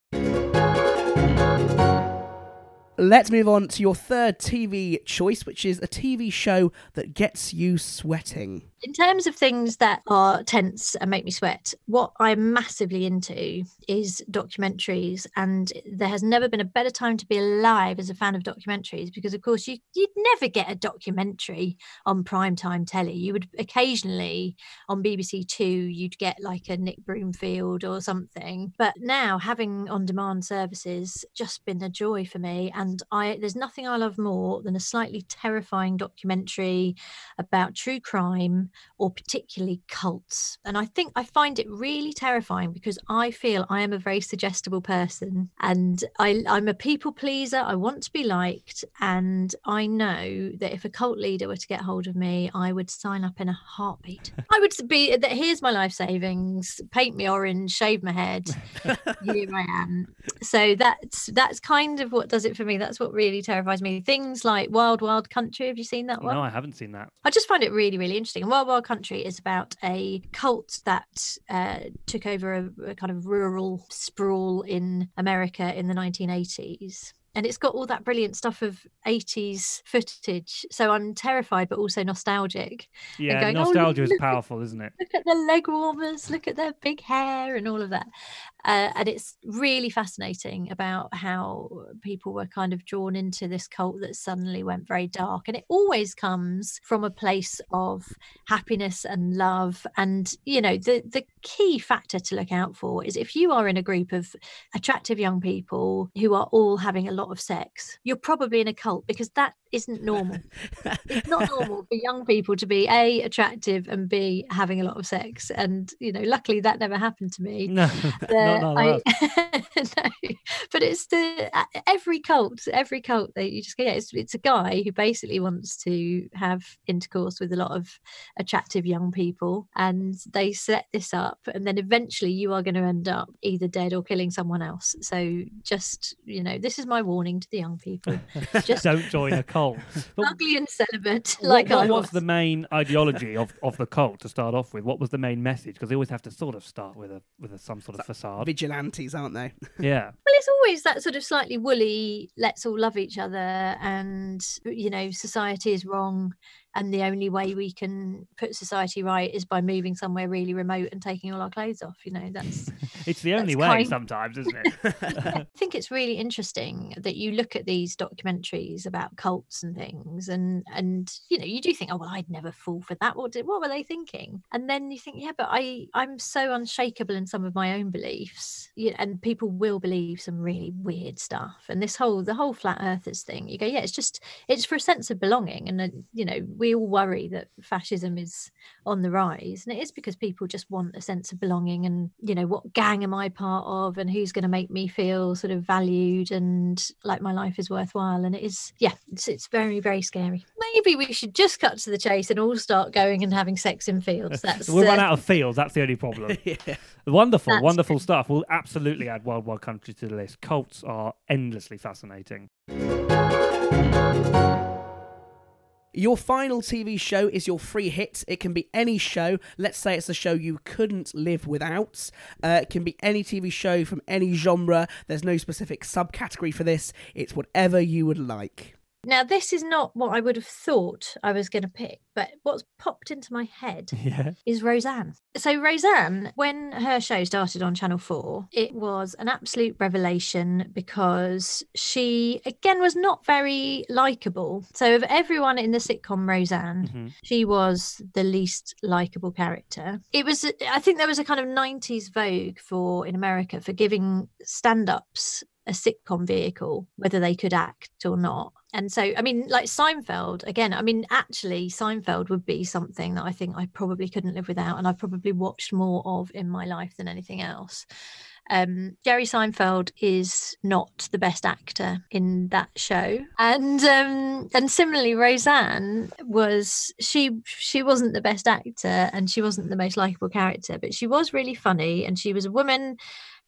Let's move on to your third TV choice, which is a TV show that gets you sweating. In terms of things that are tense and make me sweat, what I'm massively into is documentaries. And there has never been a better time to be alive as a fan of documentaries because, of course, you, you'd never get a documentary on primetime telly. You would occasionally on BBC Two, you'd get like a Nick Broomfield or something. But now having on demand services just been a joy for me. And I there's nothing I love more than a slightly terrifying documentary about true crime Um, or particularly cults. And I think I find it really terrifying because I feel I am a very suggestible person and I, I'm a people pleaser. I want to be liked. And I know that if a cult leader were to get hold of me, I would sign up in a heartbeat. I would be that here's my life savings, paint me orange, shave my head. Here I am. So that's that's kind of what does it for me. That's what really terrifies me. Things like Wild Wild Country. Have you seen that one? No, I haven't seen that. I just find it really, really interesting. Wild Wild Country is about a cult that uh, took over a, a kind of rural sprawl in America in the 1980s and it's got all that brilliant stuff of 80s footage. So i'm terrified but also nostalgic. Yeah, going, "Oh, nostalgia is look- powerful, isn't it? look at the leg warmers look at their big hair and all of that uh, and it's really fascinating about how people were kind of drawn into this cult that suddenly went very dark. And it always comes from a place of happiness and love. And you know the the key factor to look out for is if you are in a group of attractive young people who are all having a lot of sex you're probably in a cult because that isn't normal. It's not normal for young people to be a attractive and b having a lot of sex. And you know luckily that never happened to me. No, the- not, not I, us. no, but it's the uh, every cult, every cult that you just get. It's, it's a guy who basically wants to have intercourse with a lot of attractive young people, and they set this up, and then eventually you are going to end up either dead or killing someone else. So just you know, this is my warning to the young people: just Don't join a cult. But ugly and celibate, what, like what I was was. the main ideology of, of the cult to start off with? What was the main message? Because they always have to sort of start with a with a, some sort of facade. Vigilantes, aren't they? Yeah. Well, it's always that sort of slightly woolly, let's all love each other, and, you know, society is wrong. And the only way we can put society right is by moving somewhere really remote and taking all our clothes off. You know, that's. It's the only way kind- sometimes, isn't it? I think it's really interesting that you look at these documentaries about cults and things, and and you know you do think, oh well, I'd never fall for that. What did what were they thinking? And then you think, yeah, but I I'm so unshakable in some of my own beliefs, you know, and people will believe some really weird stuff. And this whole the whole flat earthers thing, you go, yeah, it's just it's for a sense of belonging, and uh, you know we all worry that fascism is on the rise, and it is because people just want a sense of belonging, and you know what gang am I part of, and who's going to make me feel sort of valued and like my life is worthwhile, and it is yeah, it's, it's very very scary. Maybe we should just cut to the chase and all start going and having sex in fields. That's we'll run uh, out of fields. That's the only problem. yeah. Wonderful, That's wonderful stuff. We'll absolutely add Wild Wild Country to the list. Cults are endlessly fascinating. Your final TV show is your free hit. It can be any show. Let's say it's a show you couldn't live without. Uh, it can be any TV show from any genre. There's no specific subcategory for this. It's whatever you would like. Now, this is not what I would have thought I was going to pick, but what's popped into my head Yeah. is Roseanne. So, Roseanne, when her show started on Channel 4, it was an absolute revelation because she, again, was not very likable. So, of everyone in the sitcom Roseanne, Mhm. she was the least likable character. It was, I think there was a kind of 90s vogue for in America for giving stand ups a sitcom vehicle, whether they could act or not. And so, I mean, like Seinfeld, again, I mean, actually, Seinfeld would be something that I think I probably couldn't live without. And I've probably watched more of in my life than anything else. Um, Jerry Seinfeld is not the best actor in that show, and um, and similarly, Roseanne was she she wasn't the best actor and she wasn't the most likable character, but she was really funny and she was a woman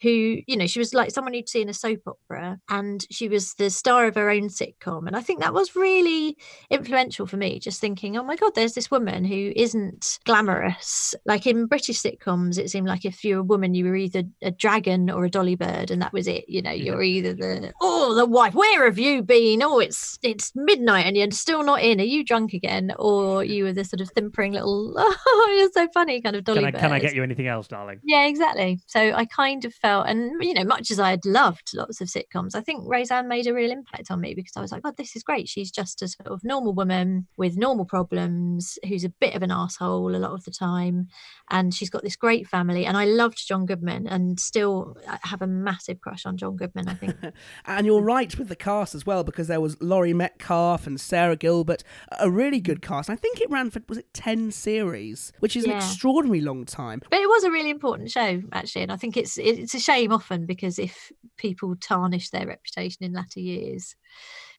who, you know, she was like someone you'd see in a soap opera and she was the star of her own sitcom. And I think that was really influential for me, just thinking, oh my God, there's this woman who isn't glamorous. Like in British sitcoms, it seemed like if you're a woman, you were either a dragon or a dolly bird, and that was it. You know, you're either the, oh, the wife, where have you been? Oh, it's it's midnight and you're still not in. Are you drunk again? Or you were the sort of simpering little, oh, you're so funny kind of dolly Can I, bird. can I get you anything else, darling? Yeah, exactly. So I kind of felt, and you know, much as I had loved lots of sitcoms, I think Roseanne made a real impact on me because I was like, God, this is great. She's just a sort of normal woman with normal problems who's a bit of an asshole a lot of the time. And she's got this great family. And I loved John Goodman and still uh, have a massive crush on John Goodman, I think. And you're right with the cast as well, because there was Laurie Metcalf and Sara Gilbert, a really good cast. I think it ran for was it ten series, which is an Yeah. extraordinary long time. but it was a really important show actually and i think it's it's a shame often because if people tarnish their reputation in latter years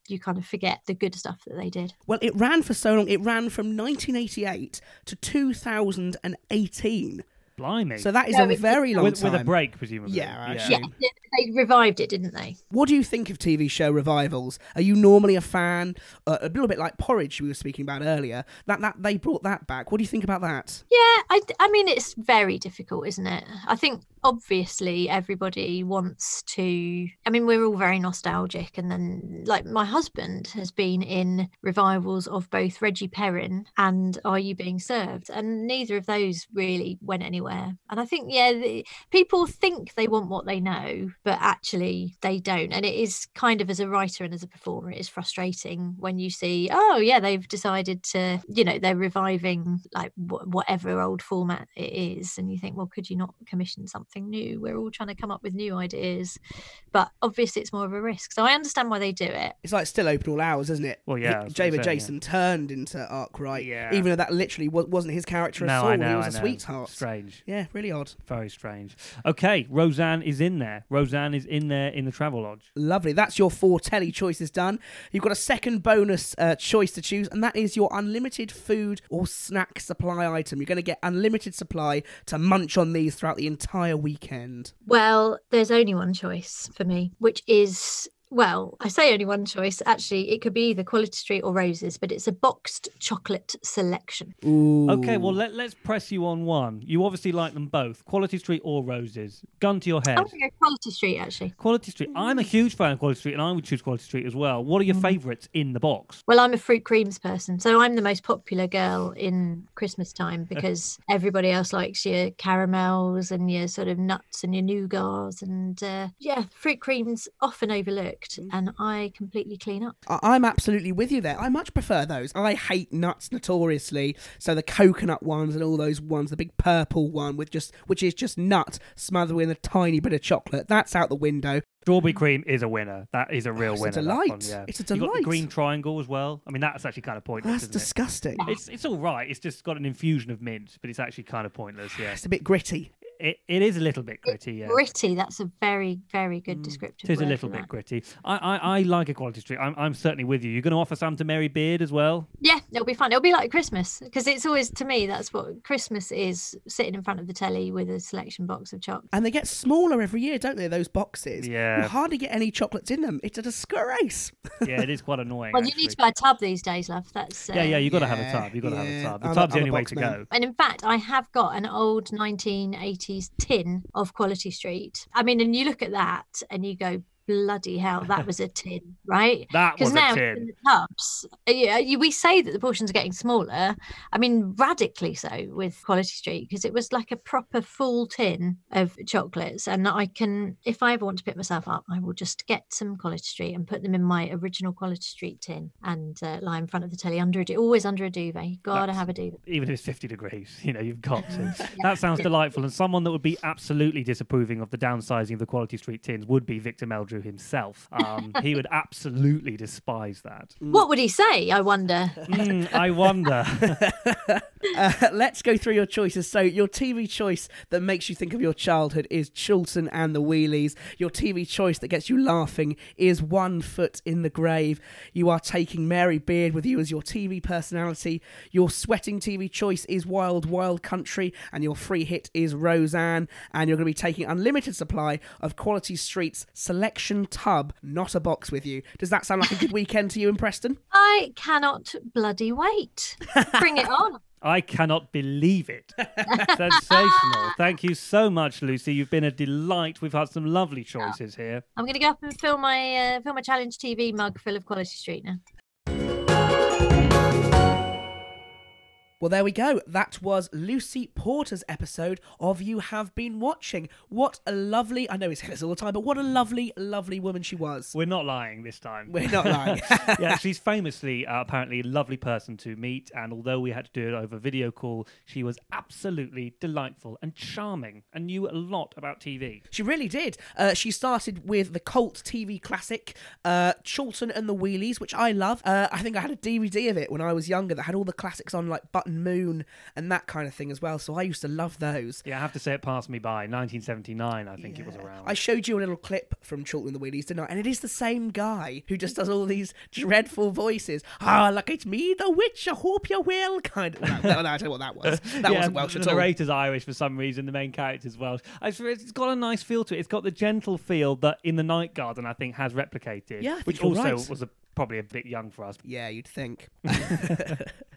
you kind of forget the good stuff that they did Well, it ran for so long. It ran from 1988 to 2018. Blimey. So that is No, a very long with, time. with a break, presumably. Yeah, I yeah they- they revived it didn't they What do you think of TV show revivals? Are you normally a fan? Uh, a little bit like Porridge we were speaking about earlier. That that they brought that back. What do you think about that? yeah I, I mean it's very difficult isn't it i think obviously everybody wants to i mean we're all very nostalgic and then like my husband has been in revivals of both reggie perrin and are you being served? And neither of those really went anywhere. And i think yeah the, people think they want what they know but actually they don't. And it is kind of as a writer and as a performer it is frustrating when you see oh yeah they've decided to you know they're reviving like wh- whatever old format it is and you think well could you not commission something new we're all trying to come up with new ideas but obviously it's more of a risk so i understand why they do it It's like still open all hours, isn't it? Well, yeah, I He- was gonna David say, yeah. Jason turned into Arkwright, Yeah. even though that literally wa- wasn't his character at No, all. I know. he was I a know. sweetheart. Strange. Yeah, really odd. Very strange. Okay, Roseanne is in there. Roseanne is in there in the Travelodge. Lovely. That's your four telly choices done. You've got a second bonus uh, choice to choose, and that is your unlimited food or snack supply item. You're going to get unlimited supply to munch on these throughout the entire weekend. Well, there's only one choice for me, which is well, I say only one choice. Actually, it could be either Quality Street or Roses, but it's a boxed chocolate selection. Ooh. Okay, well let, let's press you on one. You obviously like them both, Quality Street or Roses. Gun to your head. I'm going to go Quality Street, actually. Quality Street. I'm a huge fan of Quality Street, and I would choose Quality Street as well. What are your favourites in the box? Well, I'm a fruit creams person, so I'm the most popular girl in Christmas time because everybody else likes your caramels and your sort of nuts and your nougats, and uh, yeah, fruit creams often overlooked, Mm-hmm. and I completely clean up. I- I'm absolutely with you there. I much prefer those. I hate nuts notoriously. So the coconut ones and all those ones, the big purple one with just which is just nut smothered with a tiny bit of chocolate. That's out the window. Strawberry cream is a winner. That is a real winner. it's a winner. that delight. one, yeah. It's a delight. You got the green triangle as well. I mean, that's actually kind of pointless. That's isn't it? disgusting. It's it's all right. It's just got an infusion of mint, but it's actually kind of pointless. Yeah, It's a bit gritty. It, it is a little bit gritty. Yeah, Gritty, that's a very, very good description. Mm, it is a little bit that. gritty. I, I, I like a Quality Street. I'm, I'm certainly with you. You're going to offer some to Mary Beard as well. Yeah, it'll be fun. It'll be like Christmas because it's always to me that's what Christmas is: sitting in front of the telly with a selection box of chocolates. And they get smaller every year, don't they? Those boxes. Yeah. You hardly get any chocolates in them. It's a disgrace. Yeah, it is quite annoying. Well, you need to buy a tub these days, love. That's uh, Yeah, yeah, you got to have a tub. You got to have a tub. The I'm tub's the I'm a only way to man. go. And in fact, I have got an old 1980s tin of Quality Street. I mean, and you look at that and you go, bloody hell, that was a tin, right? That was now a in tin. the tubs, uh, yeah, you, we say that the portions are getting smaller. I mean, radically so with Quality Street because it was like a proper full tin of chocolates. And I can, if I ever want to pick myself up, I will just get some Quality Street and put them in my original Quality Street tin and uh, lie in front of the telly under a du- always under a duvet. You gotta That's- have a duvet. Even if it's 50 degrees, you know, you've got to. That sounds delightful. And someone that would be absolutely disapproving of the downsizing of the Quality Street tins would be Victor Meldrew himself. Um, he would absolutely despise that. What would he say? I wonder. Mm, I wonder. Uh, let's go through your choices. So, your TV choice that makes you think of your childhood is Chorlton and the Wheelies. Your TV choice that gets you laughing is One Foot in the Grave. You are taking Mary Beard with you as your TV personality. Your sweating TV choice is Wild Wild Country, and your free hit is Roseanne. And you're going to be taking unlimited supply of Quality Street's selection tub, not a box with you. Does that sound like a good weekend to you in Preston? I cannot bloody wait. Bring it on. I cannot believe it. Sensational. Thank you so much, Lucy. You've been a delight. We've had some lovely choices here. I'm going to go up and fill my uh, fill my challenge TV mug full of Quality Street now. Well, there we go. That was Lucy Porter's episode of You Have Been Watching. What a lovely, I know we say this all the time, but what a lovely, lovely woman she was. We're not lying this time. We're not lying. yeah, she's famously, uh, apparently, a lovely person to meet. And although we had to do it over video call, she was absolutely delightful and charming and knew a lot about TV. She really did. Uh, she started with the cult TV classic, uh, and the Wheelies, which I love. Uh, I think I had a DVD of it when I was younger that had all the classics on, like Button Moon and that kind of thing as well. So I used to love those. Yeah, I have to say it passed me by. 1979, I think it was around. I showed you a little clip from Chorlton and the Wheelies, didn't And it is the same guy who just does all these dreadful voices. Ah, look, it's me, the witch. I hope you will. Kind of. No, no, no, I don't know what that was. That yeah, wasn't Welsh at all. The narrator's Irish for some reason. The main character's Welsh. It's got a nice feel to it. It's got the gentle feel that in the Night Garden I think has replicated. Yeah, think which also right. was a, probably a bit young for us. Yeah, you'd think.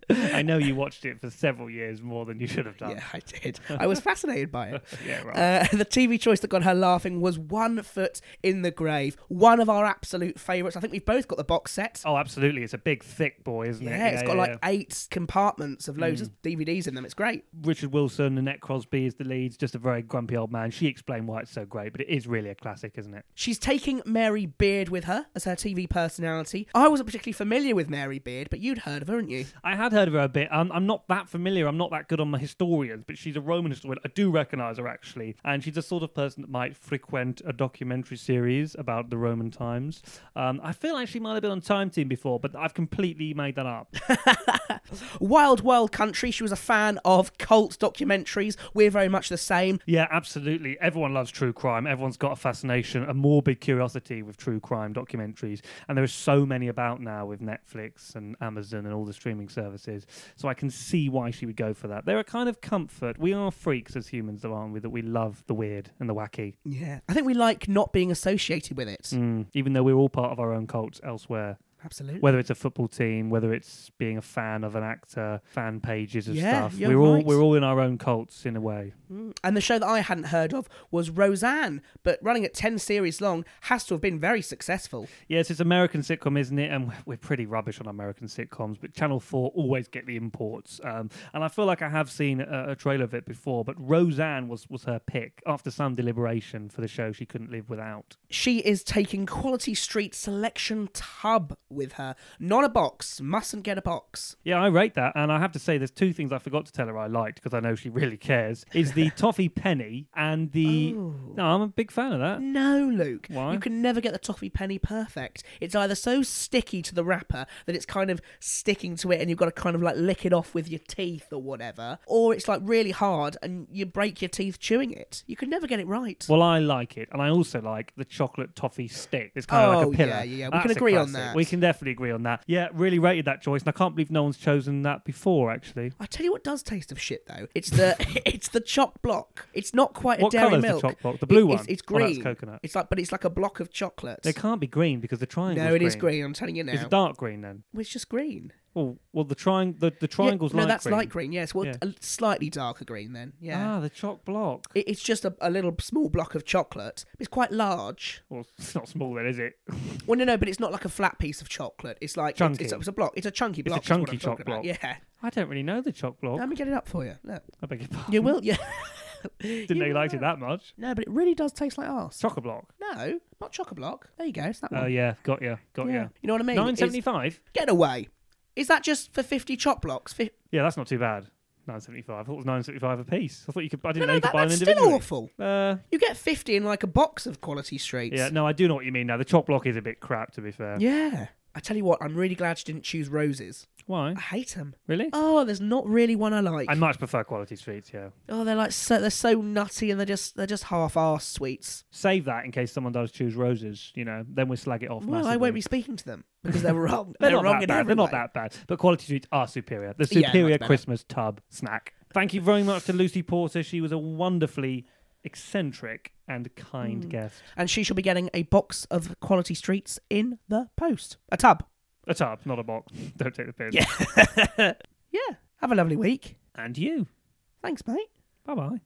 I know you watched it for several years more than you should have done. Yeah, I did. I was fascinated by it. Yeah, right. Uh, the TV choice that got her laughing was One Foot in the Grave. One of our absolute favourites. I think we've both got the box set. Oh, absolutely. It's a big, thick boy, isn't yeah, it? Yeah, it's got yeah, like yeah. eight compartments of loads of DVDs in them. It's great. Richard Wilson, and Annette Crosbie is the leads, just a very grumpy old man. She explained why it's so great, but it is really a classic, isn't it? She's taking Mary Beard with her as her TV personality. I wasn't particularly familiar with Mary Beard, but you'd heard of her, hadn't you? I had heard of her a bit. Um, I'm not that familiar. I'm not that good on my historians, but she's a Roman historian. I do recognise her actually, and she's the sort of person that might frequent a documentary series about the Roman times. Um, I feel like she might have been on Time Team before, but I've completely made that up. Wild Wild Country. She was a fan of cult documentaries. We're very much the same. yeah, absolutely. Everyone loves true crime. Everyone's got a fascination, a morbid curiosity with true crime documentaries, and there are so many about now with Netflix and Amazon and all the streaming services. So I can see why she would go for that. They're a kind of comfort. We are freaks as humans, though, aren't we? That we love the weird and the wacky. Yeah. I think we like not being associated with it. Mm, even though we're all part of our own cults elsewhere, Absolutely. whether it's a football team, whether it's being a fan of an actor, fan pages of Yeah, stuff, we're all right. we're all in our own cults in a way. Mm. And the show that I hadn't heard of was Roseanne, but running at 10 series long has to have been very successful. Yes, it's American sitcom, isn't it? And we're pretty rubbish on American sitcoms, but Channel Four always get the imports. Um, and I feel like I have seen a, a trailer of it before, but Roseanne was was her pick after some deliberation for the show she couldn't live without. She is taking Quality Street Selection Tub with her. Not a box. Mustn't get a box. Yeah, I rate that, and I have to say, there's two things I forgot to tell her I liked because I know she really cares. Is the toffee penny and the. Oh. No, I'm a big fan of that. No, Luke. Why? You can never get the toffee penny perfect. It's either so sticky to the wrapper that it's kind of sticking to it and you've got to kind of like lick it off with your teeth or whatever, or it's like really hard and you break your teeth chewing it. You can never get it right. Well, I like it, and I also like the chocolate toffee stick. It's kind of Oh, like a oh, pillar. yeah, yeah, yeah. We That's can agree on that. We can definitely agree on that. Yeah, really rated that choice, and I can't believe no one's chosen that before. Actually, I tell you what does taste of shit though. It's the it's the choc block. It's not quite what a dairy the milk. choc block? The blue It- one. It's, it's Oh, that's green. coconut. It's like, but it's like a block of chocolate. They can't be green because the triangle. Is. No, it is green. I'm telling you now. It's dark green then. Well, it's just green. Well, well, the triangle, the, the Yeah, triangle's no, light that's green. light green. Yes, well, Yeah. a slightly darker green then. Yeah. Ah, the choc block. It, it's just a, a little small block of chocolate. It's quite large. Well, it's not small then, is it? Well, no, no, but it's not like a flat piece of chocolate. It's like Chunky. It's, it's, a block. It's a chunky a block. is what chunky I'm talking choc about. block. Yeah. I don't really know the choc block. Let me get it up for you. Look, I beg your pardon. you will. Yeah. Didn't know you liked it that much. No, but it really does taste like arse. Choc block. No, not chocolate block. There you go. It's that Oh one. yeah, got you, got yeah. you. You know what I mean? Nine It's- seventy five. Get away. Is that just for 50 choc blocks? Fi- Yeah, that's not too bad. Nine seventy five. I thought it was nine seventy five a piece. I thought you could. I didn't know no, you could that, buy them that's still individually. awful. Uh, You get 50 in like a box of quality streets. yeah, no, I do know what you mean now. The choc block is a bit crap, to be fair. Yeah. I tell you what, I'm really glad she didn't choose roses. Why? I hate them. Really? Oh, there's not really one I like. I much prefer quality sweets. Yeah. Oh, they're like so they're so nutty and they're just they're just half-assed sweets. Save that in case someone does choose roses. You know, then we slag it off. Well, I won't be speaking to them because they're wrong. They're, they're not wrong that bad. They're not that bad. But quality sweets are superior. The superior better. Christmas tub snack. Thank you very much to Lucy Porter. She was a wonderfully eccentric and kind Mm. guest. And she shall be getting a box of quality streets in the post. A tub. A tub, not a box. Don't take the piss. Yeah. yeah. Have a lovely week. And you. Thanks, mate. Bye bye.